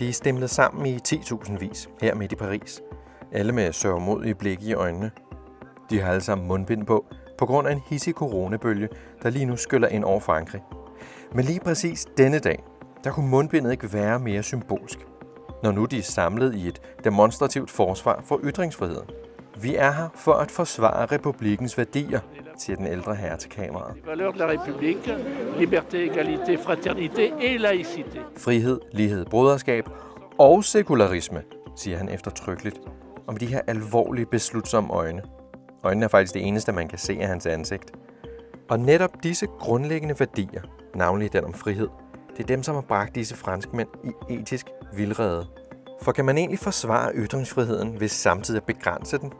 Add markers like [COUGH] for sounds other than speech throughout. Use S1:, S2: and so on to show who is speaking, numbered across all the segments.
S1: De er stemlet sammen i 10.000 vis her midt i Paris. Alle med sørgmodige blik i øjnene. De har alle sammen mundbind på, på grund af en hissig coronabølge, der lige nu skyller ind over Frankrig. Men lige præcis denne dag, der kunne mundbindet ikke være mere symbolsk. Når nu de er samlet i et demonstrativt forsvar for ytringsfriheden. Vi er her for at forsvare republikens værdier, siger den ældre herre til kameraet.
S2: de la République, liberté, égalité, fraternité et laïcité.
S1: Frihed, lighed, broderskab og sekularisme, siger han eftertrykkeligt, om de her alvorlige beslutsomme øjne. Øjnene er faktisk det eneste, man kan se af hans ansigt. Og netop disse grundlæggende værdier, navnlig den om frihed, det er dem, som har bragt disse franskmænd i etisk vildrede. For kan man egentlig forsvare ytringsfriheden, hvis samtidig begrænse den?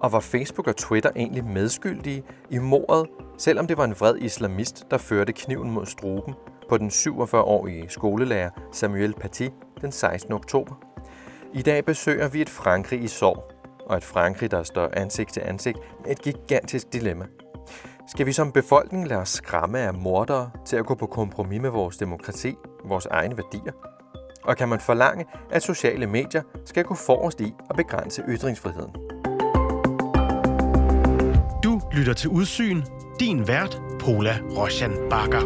S1: Og var Facebook og Twitter egentlig medskyldige i mordet, selvom det var en vred islamist, der førte kniven mod struben på den 47-årige skolelærer Samuel Paty den 16. oktober? I dag besøger vi et Frankrig i sorg, og et Frankrig, der står ansigt til ansigt med et gigantisk dilemma. Skal vi som befolkning lade os skræmme af mordere til at gå på kompromis med vores demokrati, vores egne værdier? Og kan man forlange, at sociale medier skal gå forrest i at begrænse ytringsfriheden?
S3: Lytter til Udsyn. Din vært, Pola Roshan Bakker.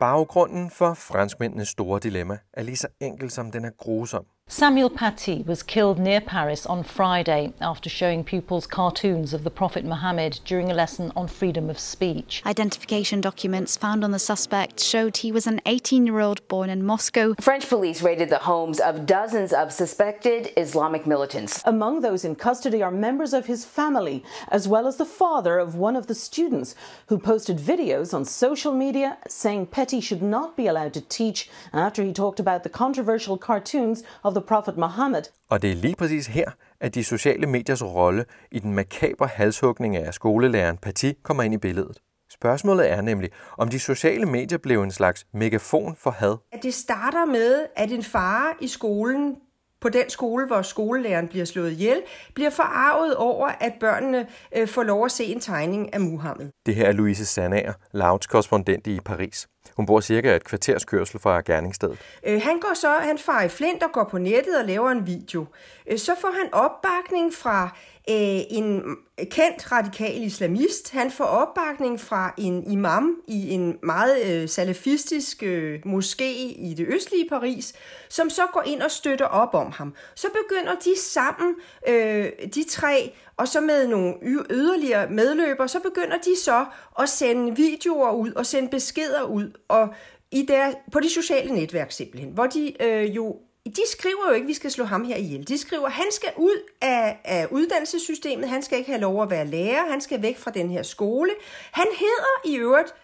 S1: Baggrunden for franskmændenes store dilemma er lige så enkel som den er grusom.
S4: Samuel Paty was killed near Paris on Friday after showing pupils cartoons of the Prophet Muhammad during a lesson on freedom of speech.
S5: Identification documents found on the suspect showed he was an 18 year old born in Moscow.
S6: French police raided the homes of dozens of suspected Islamic militants.
S7: Among those in custody are members of his family, as well as the father of one of the students, who posted videos on social media saying Petty should not be allowed to teach after he talked about the controversial cartoons of the Prophet Muhammad.
S1: Og det er lige præcis her, at de sociale mediers rolle i den makabre halshugning af skolelæreren Paty kommer ind i billedet. Spørgsmålet er nemlig, om de sociale medier blev en slags megafon for had.
S8: At det starter med, at en far i skolen på den skole, hvor skolelæreren bliver slået ihjel, bliver forarvet over, at børnene øh, får lov at se en tegning af Muhammed.
S1: Det her er Louise Sandager, Louds korrespondent i Paris. Hun bor cirka et kvarters kørsel fra gerningsstedet.
S8: Øh, han går så, han farer i flint og går på nettet og laver en video. Øh, så får han opbakning fra øh, en kendt radikal islamist. Han får opbakning fra en imam i en meget øh, salafistisk øh, moské i det østlige Paris, som så går ind og støtter op om ham. Så begynder de sammen, øh, de tre, og så med nogle yderligere medløbere, så begynder de så at sende videoer ud og sende beskeder ud og i der, på de sociale netværk simpelthen, hvor de øh, jo de skriver jo ikke, at vi skal slå ham her ihjel. De skriver, at han skal ud af, af uddannelsessystemet, han skal ikke have lov at være lærer, han skal væk fra den her skole. Han hedder i øvrigt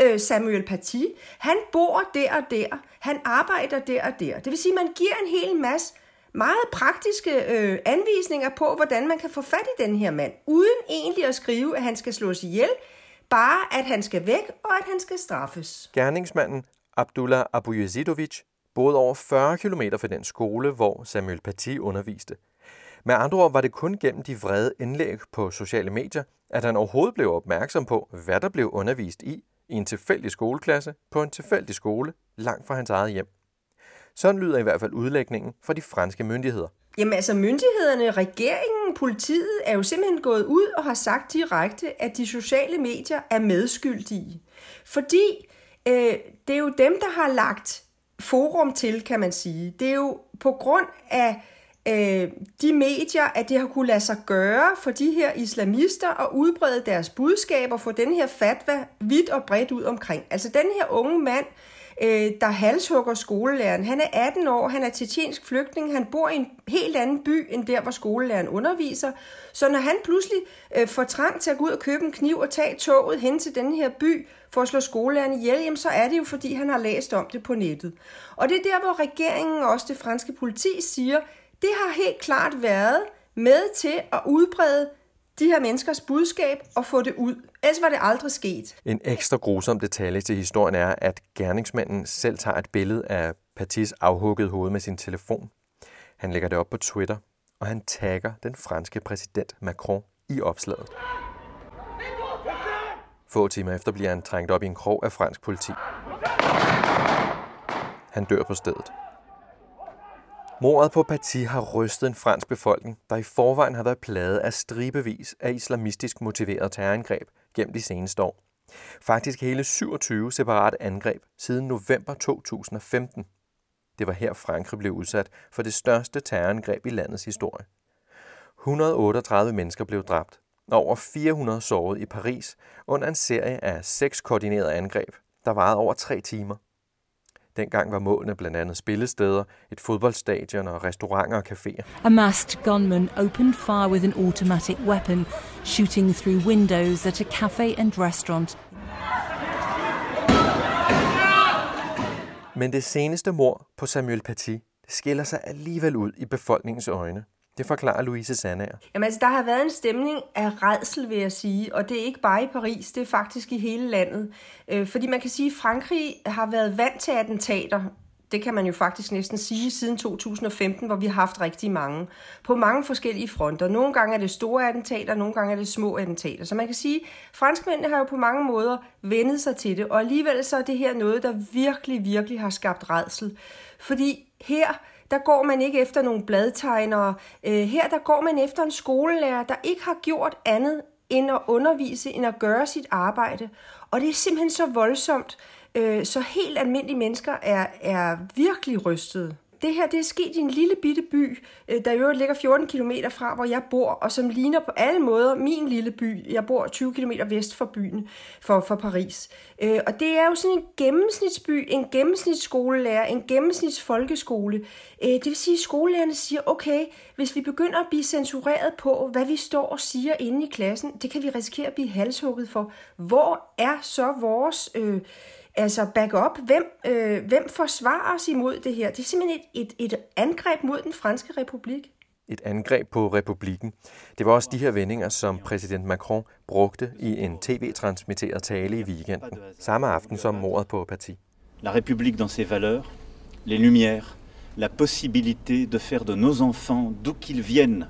S8: øh, Samuel Paty. Han bor der og der, han arbejder der og der. Det vil sige, at man giver en hel masse meget praktiske øh, anvisninger på, hvordan man kan få fat i den her mand, uden egentlig at skrive, at han skal slås ihjel, bare at han skal væk, og at han skal straffes.
S1: Gerningsmanden Abdullah Abu Yazidovic boede over 40 km fra den skole, hvor Samuel Paty underviste. Med andre ord var det kun gennem de vrede indlæg på sociale medier, at han overhovedet blev opmærksom på, hvad der blev undervist i i en tilfældig skoleklasse på en tilfældig skole langt fra hans eget hjem. Sådan lyder i hvert fald udlægningen fra de franske myndigheder.
S8: Jamen altså myndighederne, regeringen, politiet er jo simpelthen gået ud og har sagt direkte, at de sociale medier er medskyldige. Fordi øh, det er jo dem, der har lagt forum til, kan man sige. Det er jo på grund af øh, de medier, at det har kunne lade sig gøre for de her islamister at udbrede deres budskaber, få den her fatwa vidt og bredt ud omkring. Altså den her unge mand, øh, Øh, der halshugger skolelæreren. Han er 18 år, han er tjetjensk flygtning, han bor i en helt anden by, end der, hvor skolelæreren underviser. Så når han pludselig øh, får trang til at gå ud og købe en kniv og tage toget hen til den her by for at slå skolelæreren ihjel, jamen så er det jo, fordi han har læst om det på nettet. Og det er der, hvor regeringen og også det franske politi siger, det har helt klart været med til at udbrede de her menneskers budskab og få det ud. Ellers var det aldrig sket.
S1: En ekstra grusom detalje til historien er, at gerningsmanden selv tager et billede af Patis afhugget hoved med sin telefon. Han lægger det op på Twitter, og han tagger den franske præsident Macron i opslaget. Få timer efter bliver han trængt op i en krog af fransk politi. Han dør på stedet. Mordet på Paty har rystet en fransk befolkning, der i forvejen har været plaget af stribevis af islamistisk motiveret terrorangreb gennem de seneste år. Faktisk hele 27 separate angreb siden november 2015. Det var her Frankrig blev udsat for det største terrorangreb i landets historie. 138 mennesker blev dræbt, og over 400 såret i Paris under en serie af seks koordinerede angreb, der varede over tre timer. Dengang var målene blandt andet spillesteder, et fodboldstadion og restauranter og caféer.
S9: A masked gunman opened fire with an automatic weapon, shooting through windows at a cafe and restaurant.
S1: Men det seneste mord på Samuel Paty skiller sig alligevel ud i befolkningens øjne. Det forklarer Louise Sandager.
S8: Jamen altså, der har været en stemning af redsel, vil jeg sige, og det er ikke bare i Paris, det er faktisk i hele landet. Øh, fordi man kan sige, at Frankrig har været vant til attentater, det kan man jo faktisk næsten sige, siden 2015, hvor vi har haft rigtig mange, på mange forskellige fronter. Nogle gange er det store attentater, nogle gange er det små attentater. Så man kan sige, at franskmændene har jo på mange måder vendet sig til det, og alligevel så er det her noget, der virkelig, virkelig har skabt redsel. Fordi her, der går man ikke efter nogle bladtegnere. Øh, her, der går man efter en skolelærer, der ikke har gjort andet end at undervise, end at gøre sit arbejde. Og det er simpelthen så voldsomt, øh, så helt almindelige mennesker er, er virkelig rystet det her det er sket i en lille bitte by, øh, der i øvrigt ligger 14 km fra, hvor jeg bor, og som ligner på alle måder min lille by. Jeg bor 20 km vest for byen, for, for Paris. Øh, og det er jo sådan en gennemsnitsby, en gennemsnitsskolelærer, en gennemsnitsfolkeskole. Øh, det vil sige, at skolelærerne siger, okay, hvis vi begynder at blive censureret på, hvad vi står og siger inde i klassen, det kan vi risikere at blive halshugget for. Hvor er så vores... Øh, altså back up. Hvem, øh, hvem forsvarer os imod det her? Det er simpelthen et, et, et angreb mod den franske republik.
S1: Et angreb på republikken. Det var også de her vendinger, som præsident Macron brugte i en tv-transmitteret tale i weekenden, samme aften som mordet på parti.
S10: La République dans ses valeurs, les lumières, la possibilité de faire de nos enfants, d'où qu'ils viennent,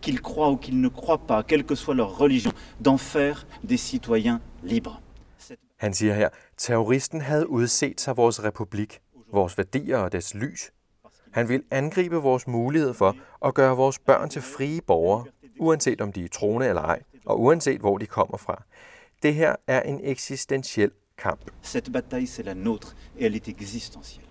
S10: qu'ils croient ou qu'ils ne croient pas, quelle que soit leur religion, d'en faire des citoyens libres.
S1: Han siger her, terroristen havde udset sig vores republik, vores værdier og dets lys. Han vil angribe vores mulighed for at gøre vores børn til frie borgere, uanset om de er troende eller ej, og uanset hvor de kommer fra. Det her er en eksistentiel kamp.
S10: Cette bataille, c'est la nôtre, et elle est existentielle.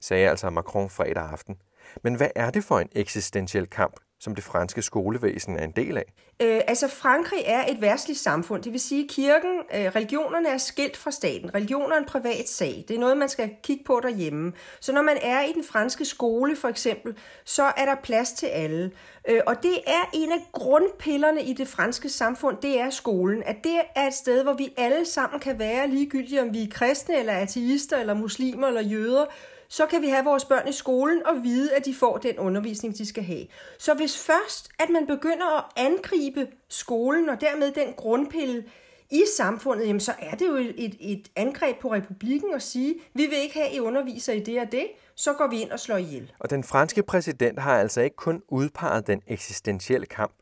S1: Sagde altså Macron fredag aften. Men hvad er det for en eksistentiel kamp, som det franske skolevæsen er en del af?
S8: Øh, altså Frankrig er et værtsligt samfund, det vil sige at kirken, øh, religionerne er skilt fra staten. Religioner er en privat sag. Det er noget, man skal kigge på derhjemme. Så når man er i den franske skole for eksempel, så er der plads til alle. Øh, og det er en af grundpillerne i det franske samfund, det er skolen. At det er et sted, hvor vi alle sammen kan være ligegyldigt, om vi er kristne, eller ateister, eller muslimer, eller jøder, så kan vi have vores børn i skolen og vide, at de får den undervisning, de skal have. Så hvis først, at man begynder at angribe skolen og dermed den grundpille i samfundet, jamen så er det jo et, et angreb på republikken at sige, vi vil ikke have, at I underviser i det og det, så går vi ind og slår ihjel.
S1: Og den franske præsident har altså ikke kun udpeget den eksistentielle kamp.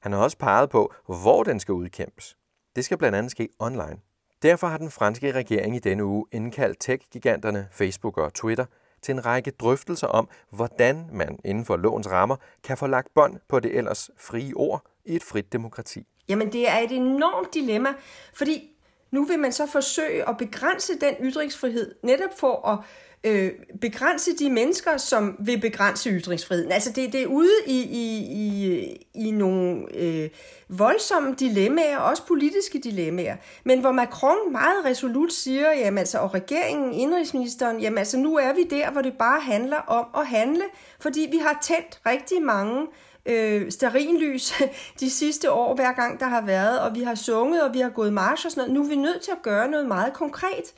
S1: Han har også peget på, hvor den skal udkæmpes. Det skal blandt andet ske online. Derfor har den franske regering i denne uge indkaldt tech-giganterne Facebook og Twitter til en række drøftelser om, hvordan man inden for lovens rammer kan få lagt bånd på det ellers frie ord i et frit demokrati.
S8: Jamen det er et enormt dilemma, fordi nu vil man så forsøge at begrænse den ytringsfrihed, netop for at øh, begrænse de mennesker, som vil begrænse ytringsfriheden. Altså det, det er ude i, i, i, i nogle øh, voldsomme dilemmaer, også politiske dilemmaer, men hvor Macron meget resolut siger, jamen altså, og regeringen, indrigsministeren, jamen altså nu er vi der, hvor det bare handler om at handle, fordi vi har tændt rigtig mange øh, starinlys [LAUGHS] de sidste år, hver gang der har været, og vi har sunget, og vi har gået march og sådan noget. Nu er vi nødt til at gøre noget meget konkret.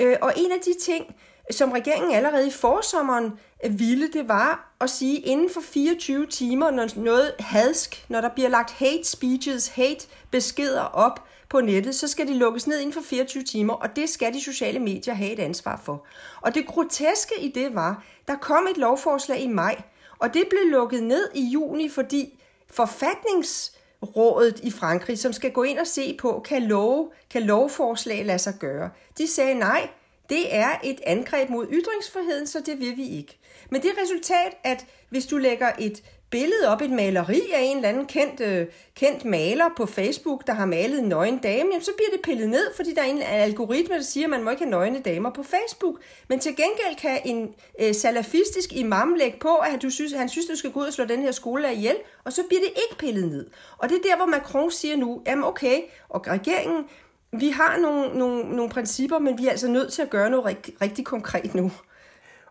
S8: Øh, og en af de ting, som regeringen allerede i forsommeren øh, ville, det var at sige, inden for 24 timer, når noget hadsk, når der bliver lagt hate speeches, hate beskeder op på nettet, så skal de lukkes ned inden for 24 timer, og det skal de sociale medier have et ansvar for. Og det groteske i det var, der kom et lovforslag i maj, og det blev lukket ned i juni, fordi forfatningsrådet i Frankrig, som skal gå ind og se på, kan, love, kan lovforslag lade sig gøre, de sagde nej, det er et angreb mod ytringsfriheden, så det vil vi ikke. Men det resultat, at hvis du lægger et billede op, et maleri af en eller anden kendt, øh, kendt maler på Facebook, der har malet en nøgen dame, jamen, så bliver det pillet ned, fordi der er en algoritme, der siger, at man må ikke have nøgne damer på Facebook. Men til gengæld kan en øh, salafistisk imam lægge på, at du synes, han synes, du skal gå ud og slå den her skole af ihjel, og så bliver det ikke pillet ned. Og det er der, hvor Macron siger nu, jamen okay, og regeringen, vi har nogle, nogle, nogle principper, men vi er altså nødt til at gøre noget rigtig, rigtig konkret nu.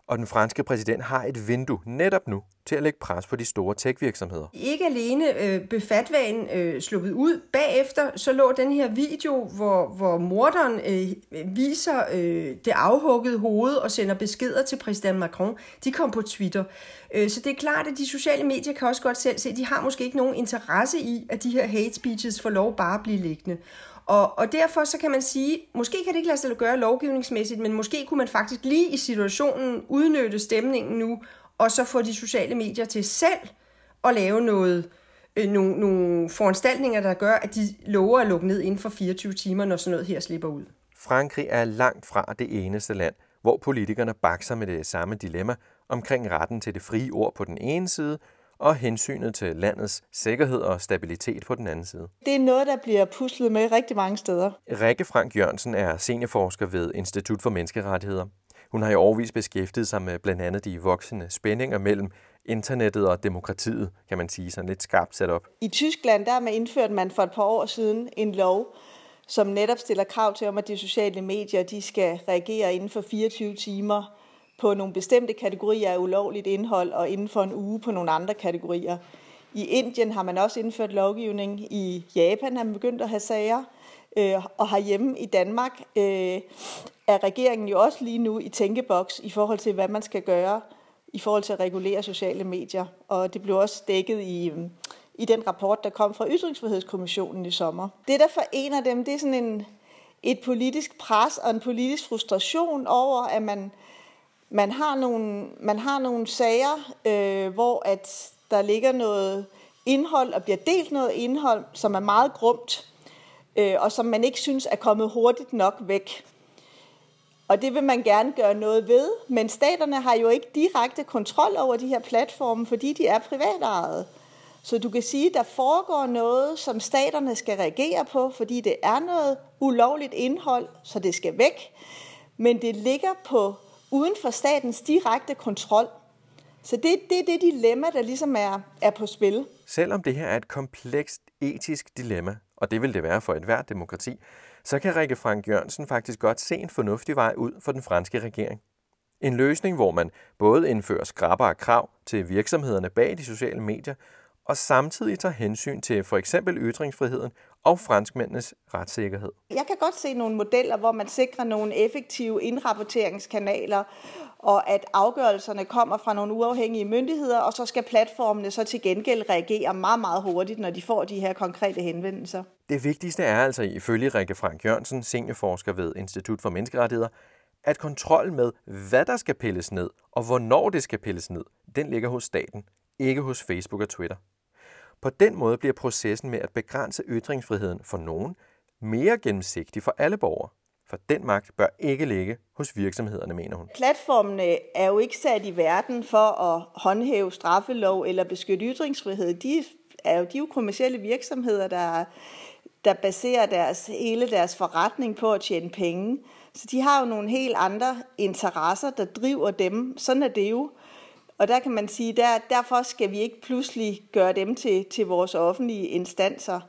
S1: Og den franske præsident har et vindue netop nu til at lægge pres på de store tech-virksomheder.
S8: Ikke alene øh, befatvagen øh, sluppet ud. Bagefter så lå den her video, hvor, hvor morderen øh, viser øh, det afhuggede hoved og sender beskeder til præsident Macron. De kom på Twitter. Øh, så det er klart, at de sociale medier kan også godt selv se, at de har måske ikke nogen interesse i, at de her hate speeches får lov bare at blive liggende. Og, og derfor så kan man sige, måske kan det ikke lade sig gøre lovgivningsmæssigt, men måske kunne man faktisk lige i situationen udnytte stemningen nu, og så få de sociale medier til selv at lave noget, øh, nogle, nogle foranstaltninger, der gør, at de lover at lukke ned inden for 24 timer, når sådan noget her slipper ud.
S1: Frankrig er langt fra det eneste land, hvor politikerne bakser med det samme dilemma omkring retten til det frie ord på den ene side, og hensynet til landets sikkerhed og stabilitet på den anden side.
S11: Det er noget, der bliver puslet med rigtig mange steder.
S1: Rikke Frank Jørgensen er seniorforsker ved Institut for Menneskerettigheder. Hun har i årvis beskæftiget sig med blandt andet de voksende spændinger mellem internettet og demokratiet, kan man sige, sådan lidt skarpt sat op.
S11: I Tyskland der man indført man for et par år siden en lov, som netop stiller krav til om, at de sociale medier de skal reagere inden for 24 timer på nogle bestemte kategorier af ulovligt indhold, og inden for en uge på nogle andre kategorier. I Indien har man også indført lovgivning. I Japan har man begyndt at have sager. Øh, og herhjemme i Danmark øh, er regeringen jo også lige nu i tænkeboks i forhold til, hvad man skal gøre i forhold til at regulere sociale medier. Og det blev også dækket i, øh, i den rapport, der kom fra Ytringsfrihedskommissionen i sommer. Det, der forener dem, det er sådan en, et politisk pres og en politisk frustration over, at man man har nogle, man har nogle sager, øh, hvor at der ligger noget indhold og bliver delt noget indhold, som er meget grumt, øh, og som man ikke synes er kommet hurtigt nok væk. Og det vil man gerne gøre noget ved, men staterne har jo ikke direkte kontrol over de her platforme, fordi de er privatejede. Så du kan sige, at der foregår noget, som staterne skal reagere på, fordi det er noget ulovligt indhold, så det skal væk. Men det ligger på uden for statens direkte kontrol. Så det, det er det dilemma, der ligesom er, er på spil.
S1: Selvom det her er et komplekst etisk dilemma, og det vil det være for et hvert demokrati, så kan Rikke Frank Jørgensen faktisk godt se en fornuftig vej ud for den franske regering. En løsning, hvor man både indfører skrappere krav til virksomhederne bag de sociale medier, og samtidig tager hensyn til for eksempel ytringsfriheden og franskmændenes retssikkerhed.
S11: Jeg kan godt se nogle modeller, hvor man sikrer nogle effektive indrapporteringskanaler, og at afgørelserne kommer fra nogle uafhængige myndigheder, og så skal platformene så til gengæld reagere meget, meget hurtigt, når de får de her konkrete henvendelser.
S1: Det vigtigste er altså ifølge Rikke Frank Jørgensen, seniorforsker ved Institut for Menneskerettigheder, at kontrol med, hvad der skal pilles ned, og hvornår det skal pilles ned, den ligger hos staten, ikke hos Facebook og Twitter. På den måde bliver processen med at begrænse ytringsfriheden for nogen mere gennemsigtig for alle borgere. For den magt bør ikke ligge hos virksomhederne, mener hun.
S11: Platformene er jo ikke sat i verden for at håndhæve straffelov eller beskytte ytringsfrihed. De er jo, de er jo kommersielle virksomheder, der, der baserer deres, hele deres forretning på at tjene penge. Så de har jo nogle helt andre interesser, der driver dem. Sådan er det jo. Og der kan man sige, der, derfor skal vi ikke pludselig gøre dem til, til vores offentlige instanser.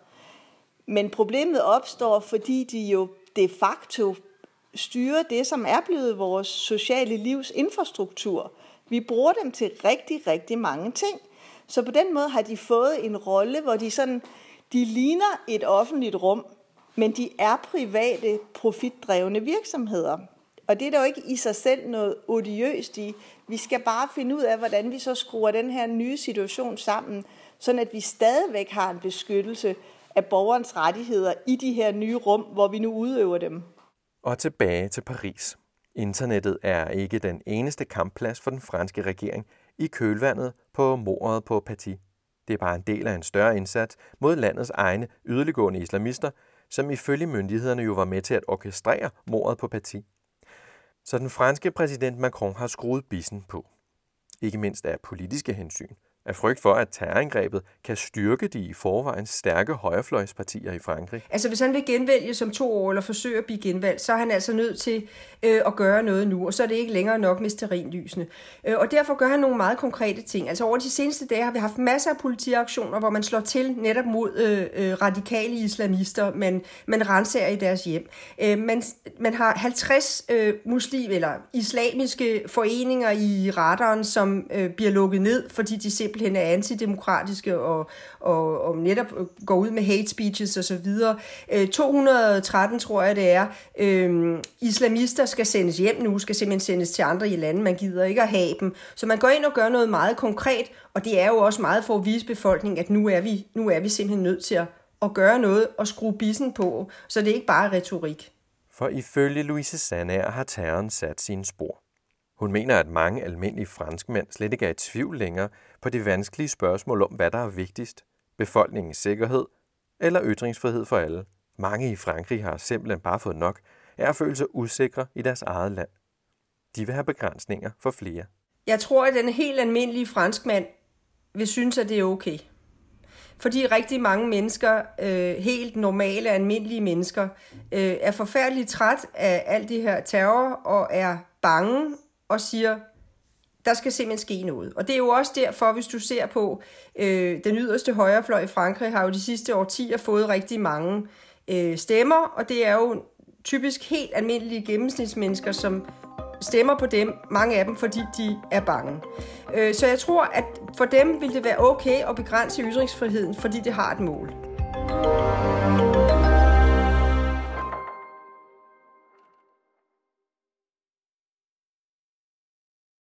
S11: Men problemet opstår, fordi de jo de facto styrer det, som er blevet vores sociale livs infrastruktur. Vi bruger dem til rigtig, rigtig mange ting. Så på den måde har de fået en rolle, hvor de sådan, de ligner et offentligt rum, men de er private, profitdrevne virksomheder. Og det er der jo ikke i sig selv noget odiøst i. Vi skal bare finde ud af, hvordan vi så skruer den her nye situation sammen, sådan at vi stadigvæk har en beskyttelse af borgerens rettigheder i de her nye rum, hvor vi nu udøver dem.
S1: Og tilbage til Paris. Internettet er ikke den eneste kampplads for den franske regering i kølvandet på mordet på Paty. Det er bare en del af en større indsats mod landets egne yderliggående islamister, som ifølge myndighederne jo var med til at orkestrere mordet på Paty. Så den franske præsident Macron har skruet bissen på. Ikke mindst af politiske hensyn – af frygt for, at terrorangrebet kan styrke de i forvejen stærke højrefløjspartier i Frankrig.
S8: Altså hvis han vil genvælge som to år, eller forsøge at blive genvalgt, så er han altså nødt til øh, at gøre noget nu, og så er det ikke længere nok med sterinlysene. Øh, og derfor gør han nogle meget konkrete ting. Altså over de seneste dage har vi haft masser af politiaktioner, hvor man slår til netop mod øh, øh, radikale islamister, men man renser i deres hjem. Øh, man, man har 50 øh, muslim eller islamiske foreninger i radaren, som øh, bliver lukket ned, fordi de simpelthen simpelthen er antidemokratiske og, og, og netop går ud med hate speeches osv. 213, øh, tror jeg det er, øh, islamister skal sendes hjem nu, skal simpelthen sendes til andre i lande, man gider ikke at have dem. Så man går ind og gør noget meget konkret, og det er jo også meget for at vise befolkningen, at nu er vi, nu er vi simpelthen nødt til at, at gøre noget og skrue bissen på, så det er ikke bare retorik.
S1: For ifølge Louise Sandager har terroren sat sine spor. Hun mener, at mange almindelige franskmænd slet ikke er i tvivl længere på de vanskelige spørgsmål om, hvad der er vigtigst. Befolkningens sikkerhed eller ytringsfrihed for alle. Mange i Frankrig har simpelthen bare fået nok af at føle sig usikre i deres eget land. De vil have begrænsninger for flere.
S8: Jeg tror, at den helt almindelige franskmand vil synes, at det er okay. Fordi rigtig mange mennesker, øh, helt normale, almindelige mennesker, øh, er forfærdeligt træt af alt det her terror og er bange og siger, der skal simpelthen ske noget. Og det er jo også derfor, hvis du ser på øh, den yderste højrefløj i Frankrig, har jo de sidste årtier fået rigtig mange øh, stemmer, og det er jo typisk helt almindelige gennemsnitsmennesker, som stemmer på dem, mange af dem, fordi de er bange. Øh, så jeg tror, at for dem vil det være okay at begrænse ytringsfriheden, fordi det har et mål.